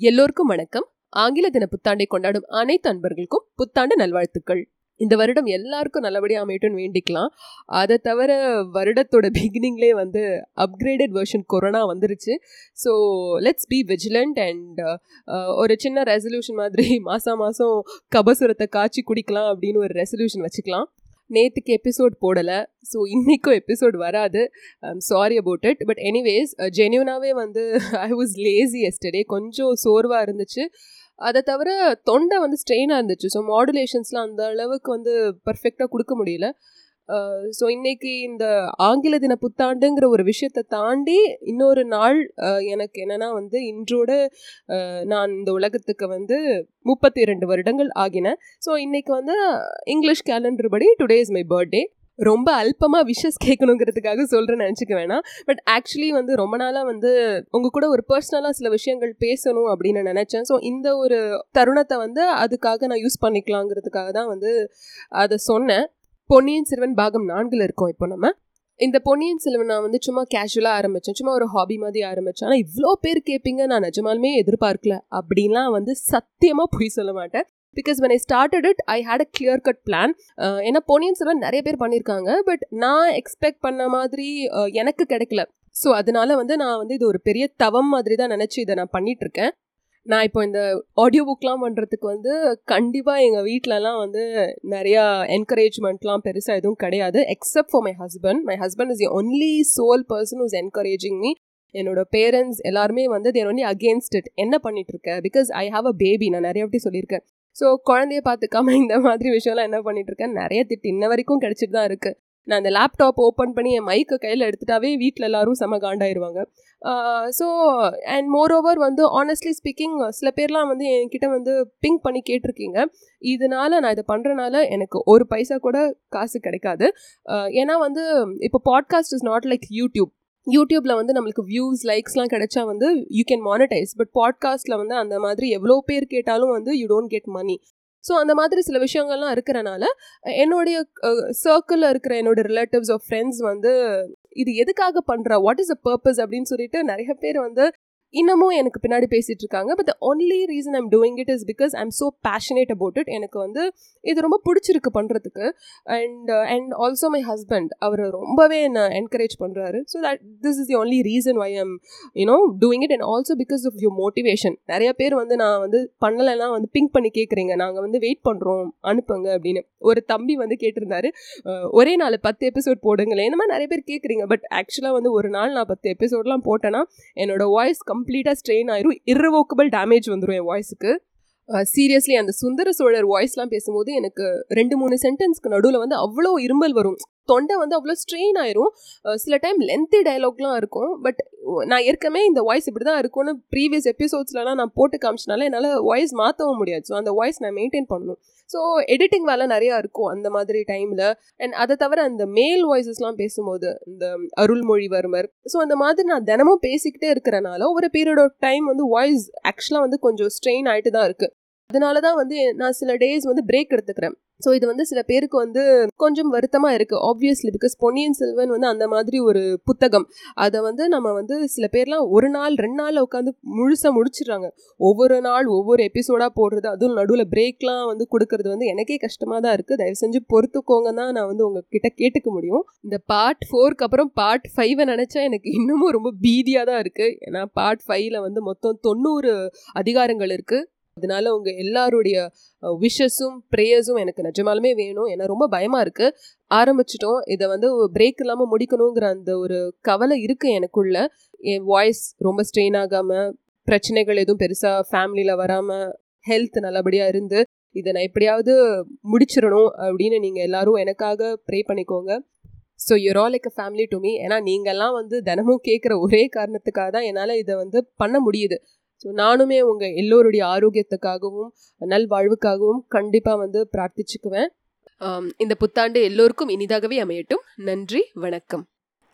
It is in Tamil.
எல்லோருக்கும் வணக்கம். ஆங்கில தின புத்தாண்டை கொண்டாடும் அனைத்து அன்பர்களுக்கும் புத்தாண்டு நல்வாழ்த்துக்கள். இந்த வருடம் எல்லாருக்கும் நல்லபடியாக அமையட்டும்னு வேண்டிக்கலாம். அதை தவிர வருடத்தோட பிகினிங்லேயே வந்து அப்கிரேடட் வெர்ஷன் கொரோனா வந்துருச்சு. So let's be vigilant and ஒரு சின்ன ரெசல்யூஷன் மாதிரி மாதம் மாதம் கபசுரத்தை காய்ச்சி குடிக்கலாம் அப்படின்னு ஒரு ரெசல்யூஷன் வச்சுக்கலாம். நேற்றுக்கு எபிசோட் போடலை. ஸோ இன்றைக்கும் எபிசோட் வராது. Sorry about it but anyways ஜென்யூனாகவே வந்து ஐ வாஸ் லேசி எஸ்டர்டே கொஞ்சம் சோர்வாக இருந்துச்சு. அதை தவிர தொண்டை வந்து ஸ்ட்ரெயினாக இருந்துச்சு. ஸோ மாடுலேஷன்ஸ்லாம் அந்த அளவுக்கு வந்து பர்ஃபெக்டாக கொடுக்க முடியல. ஸோ இன்னைக்கு இந்த ஆங்கில தின புத்தாண்டுங்கிற ஒரு விஷயத்தை தாண்டி இன்னொரு நாள் எனக்கு என்னென்னா வந்து இன்றோட நான் இந்த உலகத்துக்கு வந்து முப்பத்தி இரண்டு வருடங்கள் ஆகின. ஸோ இன்னைக்கு வந்து இங்கிலீஷ் கேலண்டர் படி டுடே இஸ் மை பர்த்டே ரொம்ப அல்பமாக விஷஸ் கேட்கணுங்கிறதுக்காக சொல்கிறேன்னு நினச்சிக்க வேணாம். பட் ஆக்சுவலி வந்து ரொம்ப நாளாக வந்து உங்கள் கூட ஒரு பர்சனலாக சில விஷயங்கள் பேசணும் அப்படின்னு நினச்சேன். ஸோ இந்த ஒரு தருணத்தை வந்து அதுக்காக நான் யூஸ் பண்ணிக்கலாங்கிறதுக்காக தான் வந்து அதை சொன்னேன். பொன்னியின் செல்வன் பாகம் நான்கில் இருக்கோம் இப்போ நம்ம. இந்த பொன்னியின் செல்வன் நான் வந்து சும்மா கேஷுவலாக ஆரம்பித்தேன் சும்மா ஒரு ஹாபி மாதிரி ஆரம்பித்தேன் ஆனால் இவ்வளோ பேர் கேட்பீங்க நான் நிஜமாலுமே எதிர்பார்க்கல. அப்படின்லாம் வந்து சத்தியமாக பொய் சொல்ல மாட்டேன். Because when I started it I hate a clear cut plan ஏன்னா பொன்னியின் செல்வன் நிறைய பேர் பண்ணியிருக்காங்க பட் நான் எக்ஸ்பெக்ட் பண்ண மாதிரி எனக்கு கிடைக்கல. ஸோ அதனால வந்து நான் வந்து இது ஒரு பெரிய தவம் மாதிரி தான் நினச்சி இதை நான் பண்ணிகிட்ருக்கேன் நான் இப்போ இந்த ஆடியோ புக்லாம் பண்ணுறதுக்கு வந்து கண்டிப்பாக எங்கள் வீட்டிலலாம் வந்து நிறையா என்கரேஜ்மெண்ட்லாம் பெருசாக எதுவும் கிடையாது except for my husband my husband is the only sole person is encouraging me என்னோட பேரண்ட்ஸ் எல்லாருமே வந்து தேர் ஒன்லி அகேன்ஸ்ட் இட் என்ன பண்ணிட்டு இருக்க because I have a baby நான் நிறைய வாட்டி சொல்லியிருக்கேன். ஸோ குழந்தைய பார்த்துக்காம இந்த மாதிரி விஷயம்லாம் என்ன பண்ணிட்டு இருக்கேன் நிறைய திட்டு இன்ன வரைக்கும் கிடைச்சிட்டு தான் இருக்குது நான் அந்த லேப்டாப் ஓப்பன் பண்ணி என் மைக்கை கையில் எடுத்துட்டாவே வீட்டில் எல்லாரும் செம காண்டாயிருவாங்க. ஸோ அண்ட் மோர் ஓவர் வந்து ஆனஸ்ட்லி ஸ்பீக்கிங் சில பேர்லாம் வந்து என்கிட்ட வந்து பிங்க் பண்ணி கேட்டிருக்கீங்க. இதனால நான் இதை பண்ணுறனால எனக்கு ஒரு பைசா கூட காசு கிடைக்காது. ஏன்னா வந்து இப்போ podcast is not like YouTube யூடியூப்பில் வந்து நம்மளுக்கு வியூஸ் லைக்ஸ்லாம் கிடைச்சா வந்து யூ கேன் மானிட்டைஸ் பட் பாட்காஸ்ட்டில் வந்து அந்த மாதிரி எவ்வளோ பேர் கேட்டாலும் வந்து you don't get money so அந்த மாதிரி சில விஷயங்கள்லாம் இருக்கிறனால என்னுடைய சர்க்கிளில் இருக்கிற என்னோட ரிலேட்டிவ்ஸ் ஆஃப் ஃப்ரெண்ட்ஸ் வந்து இது எதுக்காக பண்ணுற வாட் இஸ் அ பர்பஸ் அப்படின்னு சொல்லிட்டு நிறைய பேர் வந்து இன்னமும் எனக்கு பின்னாடி பேசிகிட்டு இருக்காங்க but the only reason I'm doing it is because I'm so passionate about it எனக்கு வந்து இது ரொம்ப பிடிச்சிருக்கு பண்ணுறதுக்கு and and also my husband அவர் ரொம்பவே என்னை என்கரேஜ் பண்ணுறாரு so that this is the only reason why am you know doing it and also because of your motivation நிறைய பேர் வந்து நான் வந்து பண்ணலைன்னா வந்து பிங்க் பண்ணி கேட்குறீங்க. நாங்கள் வந்து வெயிட் பண்ணுறோம் அனுப்புங்க அப்படின்னு. ஒரு தம்பி வந்து கேட்டிருந்தாரு ஒரே நாள் பத்து எபிசோட் போடுங்களேன். இந்த மாதிரி நிறைய பேர் கேட்குறீங்க. பட் ஆக்சுவலாக வந்து ஒரு நாள் நான் பத்து எபிசோட்லாம் போட்டேன்னா என்னோட வாய்ஸ் கம் கம்ப்ளீட்டாக ஸ்ட்ரெயின் ஆயிரும். இர்ரிவோக்கபிள் டேமேஜ் வந்துடும் என் வாய்ஸுக்கு சீரியஸ்லி அந்த சுந்தர சோழர் வாய்ஸ்லாம் பேசும்போது எனக்கு ரெண்டு மூணு சென்டென்ஸ்க்கு நடுவில் வந்து அவ்வளோ இரும்பல் வரும். தொண்டை வந்து அவ்வளோ ஸ்ட்ரெயின் ஆயிரும். சில டைம் லென்த்தி டைலாக்லாம் இருக்கும். பட் நான் ஏற்கனவே இந்த வாய்ஸ் இப்படி தான் இருக்கும்னு ப்ரீவியஸ் எபிசோட்ஸ்லலாம் நான் போட்டு காமிச்சனால என்னால் வாய்ஸ் மாற்றவும் முடியாது. ஸோ அந்த வாய்ஸ் நான் மெயின்டைன் பண்ணணும். ஸோ எடிட்டிங் வேலை நிறையா இருக்கும் அந்த மாதிரி டைமில் அண்ட் அதை தவிர அந்த மேல் வாய்ஸஸ்லாம் பேசும்போது இந்த அருள்மொழிவர்மர். ஸோ அந்த மாதிரி நான் தினமும் பேசிக்கிட்டே இருக்கிறனால ஒரு பீரியட் ஆஃப் டைம் வந்து வாய்ஸ் ஆக்சுவலாக வந்து கொஞ்சம் ஸ்ட்ரெயின் ஆகிட்டு தான் இருக்குது அதனால தான் வந்து நான் சில டேஸ் வந்து பிரேக் எடுத்துக்கிறேன். ஸோ இது வந்து சில பேருக்கு வந்து கொஞ்சம் வருத்தமாக இருக்குது ஆப்வியஸ்லி பிகாஸ் பொன்னியின் செல்வன் வந்து அந்த மாதிரி ஒரு புத்தகம். அதை வந்து நம்ம வந்து சில பேர்லாம் ஒரு நாள் ரெண்டு நாளில் உட்காந்து முழுசாக முடிச்சிடுறாங்க. ஒவ்வொரு நாள் ஒவ்வொரு எபிசோடாக போடுறது அதுவும் நடுவில் பிரேக்லாம் வந்து கொடுக்கறது வந்து எனக்கே கஷ்டமாக தான் இருக்குது தயவு செஞ்சு பொறுத்துக்கோங்க தான் நான் வந்து உங்ககிட்ட கேட்டுக்க முடியும். இந்த பார்ட் ஃபோருக்கு அப்புறம் பார்ட் ஃபைவை நினச்சா எனக்கு இன்னமும் ரொம்ப பீதியாக தான் இருக்குது ஏன்னா பார்ட் ஃபைவ்ல வந்து மொத்தம் தொண்ணூறு அதிகாரங்கள் இருக்குது அதனால உங்க எல்லாருடைய விஷஸும் ப்ரேயர்ஸும் எனக்கு நிஜமாலுமே வேணும். ஏன்னா ரொம்ப பயமா இருக்கு. ஆரம்பிச்சிட்டோம். இதை வந்து பிரேக் இல்லாமல் முடிக்கணுங்கிற அந்த ஒரு கவலை இருக்கு எனக்குள்ள. என் வாய்ஸ் ரொம்ப ஸ்ட்ரெயின் ஆகாம பிரச்சனைகள் எதுவும் பெருசாக ஃபேமிலியில் வராமல் ஹெல்த் நல்லபடியாக இருந்து இதை நான் எப்படியாவது முடிச்சிடணும் அப்படின்னு நீங்கள் எல்லாரும் எனக்காக ப்ரே பண்ணிக்கோங்க. So you're all like a family to me ஏன்னா நீங்கள்லாம் வந்து தினமும் கேட்குற ஒரே காரணத்துக்காக தான் என்னால் இதை வந்து பண்ண முடியுது. ஸோ நானுமே உங்கள் எல்லோருடைய ஆரோக்கியத்துக்காகவும் நல்வாழ்வுக்காகவும் கண்டிப்பாக வந்து பிரார்த்திச்சுக்குவேன். இந்த புத்தாண்டு எல்லோருக்கும் இனிதாகவே அமையட்டும். நன்றி வணக்கம்.